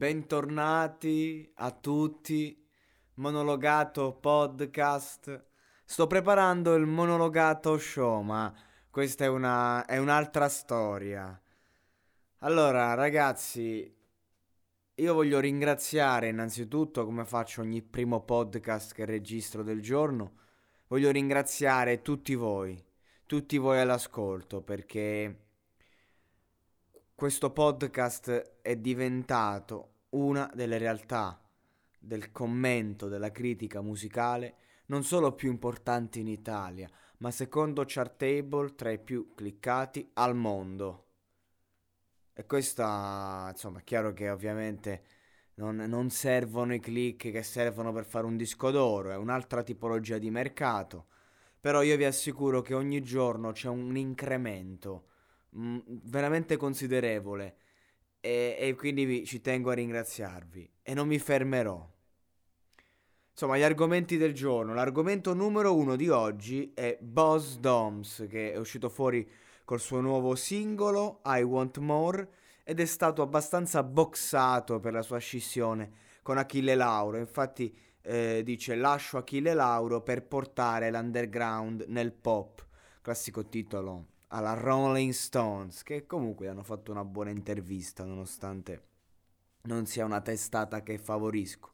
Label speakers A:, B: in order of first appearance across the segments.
A: Bentornati a tutti, monologato podcast. Sto preparando il monologato show, ma questa è, una, è un'altra storia. Allora, ragazzi, io voglio ringraziare innanzitutto, come faccio ogni primo podcast che registro del giorno, voglio ringraziare tutti voi, tutti voi all'ascolto, perché questo podcast è diventato una delle realtà del commento, della critica musicale, non solo più importanti in Italia, ma secondo Chartable tra i più cliccati al mondo. E questa, insomma, è chiaro che ovviamente non, non servono i click che servono per fare un disco d'oro, è un'altra tipologia di mercato. Però io vi assicuro che ogni giorno c'è un incremento mh, mm, veramente considerevole e, e quindi vi, ci tengo a ringraziarvi e non mi fermerò. Insomma, gli argomenti del giorno. L'argomento numero uno di oggi è Boss Doms, che è uscito fuori col suo nuovo singolo I Want More ed è stato abbastanza boxato per la sua scissione con Achille Lauro. Infatti eh, dice lascio Achille Lauro per portare l'underground nel pop. Classico titolo alla Rolling Stones, che comunque hanno fatto una buona intervista nonostante non sia una testata che favorisco.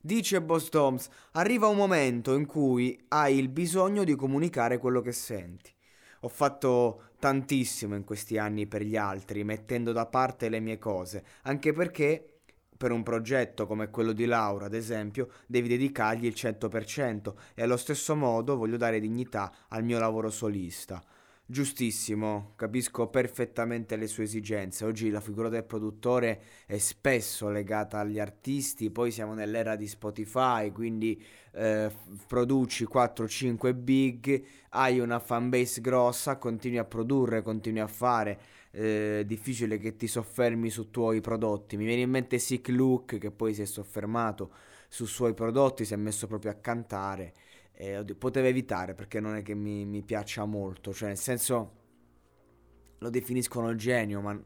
A: Dice Boss Toms, arriva un momento in cui hai il bisogno di comunicare quello che senti. Ho fatto tantissimo in questi anni per gli altri, mettendo da parte le mie cose, anche perché per un progetto come quello di Laura, ad esempio, devi dedicargli il 100% e allo stesso modo voglio dare dignità al mio lavoro solista. Giustissimo, capisco perfettamente le sue esigenze. Oggi la figura del produttore è spesso legata agli artisti, poi siamo nell'era di Spotify, quindi eh, produci 4-5 big, hai una fanbase grossa, continui a produrre, continui a fare. Eh, difficile che ti soffermi su tuoi prodotti. Mi viene in mente Sick Look che poi si è soffermato su suoi prodotti, si è messo proprio a cantare eh, oddio, potevo evitare perché non è che mi, mi piaccia molto, cioè nel senso lo definiscono genio, ma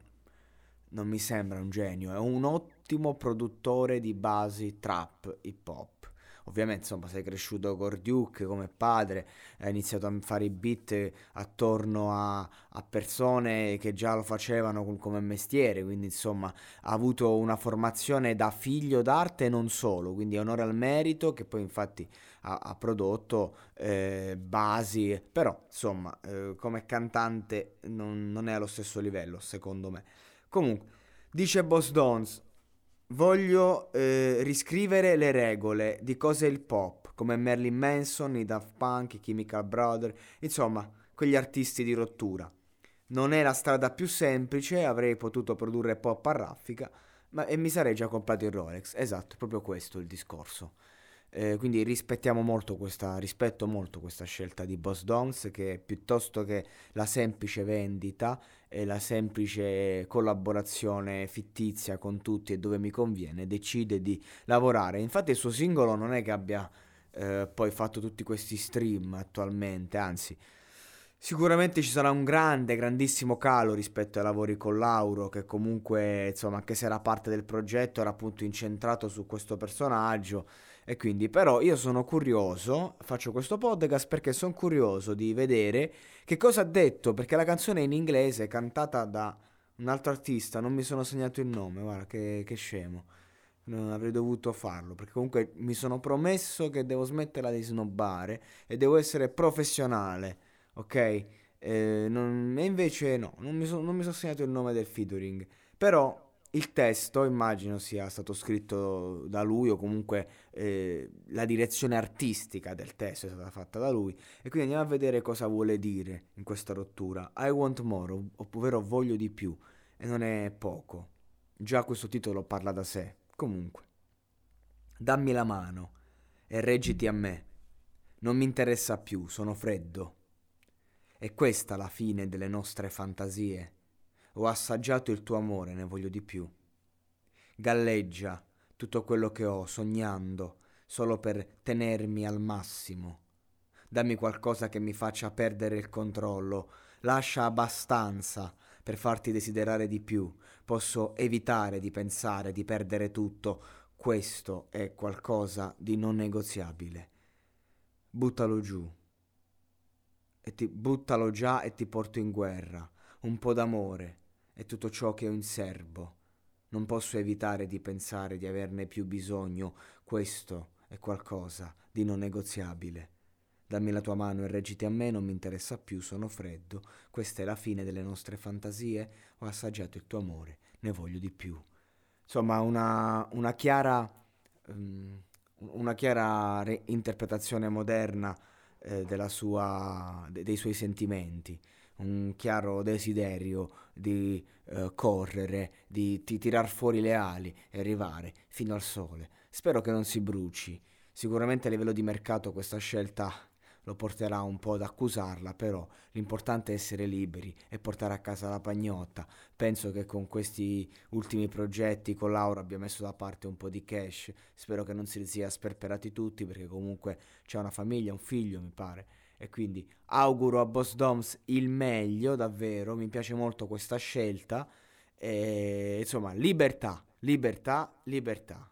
A: non mi sembra un genio, è un ottimo produttore di basi trap hip hop. Ovviamente, insomma, sei cresciuto con Duke come padre, hai iniziato a fare i beat attorno a, a persone che già lo facevano come mestiere, quindi insomma ha avuto una formazione da figlio d'arte e non solo, quindi onore al merito che poi infatti ha, ha prodotto eh, basi, però insomma eh, come cantante non, non, è allo stesso livello secondo me. Comunque, dice Boss Dons, voglio eh, riscrivere le regole di cosa è il pop, come Marilyn Manson, i Daft Punk, i Chemical Brothers, insomma quegli artisti di rottura. Non è la strada più semplice, avrei potuto produrre pop a raffica, ma e mi sarei già comprato il Rolex. Esatto, proprio questo il discorso. Eh, quindi rispettiamo molto questa, rispetto molto questa scelta di Boss Dons che piuttosto che la semplice vendita e la semplice collaborazione fittizia con tutti e dove mi conviene, decide di lavorare. Infatti il suo singolo non è che abbia eh, poi fatto tutti questi stream attualmente, anzi Sicuramente ci sarà un grande, grandissimo calo rispetto ai lavori con Lauro, che comunque, insomma, anche se era parte del progetto, era appunto incentrato su questo personaggio e quindi, però, io sono curioso, faccio questo podcast perché sono curioso di vedere che cosa ha detto, perché la canzone è in inglese, cantata da un altro artista, non mi sono segnato il nome, guarda che, che scemo. Non avrei dovuto farlo, perché comunque mi sono promesso che devo smetterla di snobbare e devo essere professionale, ok? Eh, non, e invece no, non mi, so, non mi sono segnato il nome del featuring. Però il testo immagino sia stato scritto da lui o comunque eh, la direzione artistica del testo è stata fatta da lui e quindi andiamo a vedere cosa vuole dire in questa rottura. I want more, ovvero voglio di più e non è poco. Già questo titolo parla da sé. Comunque, dammi la mano e reggiti a me. Non mi interessa più, sono freddo. È questa la fine delle nostre fantasie ho assaggiato il tuo amore, ne voglio di più. Galleggia tutto quello che ho, sognando, solo per tenermi al massimo. Dammi qualcosa che mi faccia perdere il controllo, lascia abbastanza per farti desiderare di più, posso evitare di pensare di perdere tutto, questo è qualcosa di non negoziabile. Buttalo giù. E ti buttalo già e ti porto in guerra. Un po' d'amore è tutto ciò che ho in serbo. Non posso evitare di pensare di averne più bisogno. Questo è qualcosa di non negoziabile. Dammi la tua mano e reggiti a me, non mi interessa più, sono freddo. Questa è la fine delle nostre fantasie. Ho assaggiato il tuo amore, ne voglio di più. Insomma, una, una chiara, um, una chiara re- interpretazione moderna eh, sua, de- dei suoi sentimenti, un chiaro desiderio di uh, correre, di, di tirar fuori le ali e arrivare fino al sole. Spero che non si bruci. Sicuramente a livello di mercato questa scelta lo porterà un po' ad accusarla, però l'importante è essere liberi e portare a casa la pagnotta. Penso che con questi ultimi progetti con Laura abbia messo da parte un po' di cash, spero che non si sia sperperati tutti perché comunque c'è una famiglia, un figlio mi pare. E quindi auguro a Boss Doms il meglio, davvero, mi piace molto questa scelta. E, insomma, libertà, libertà, libertà.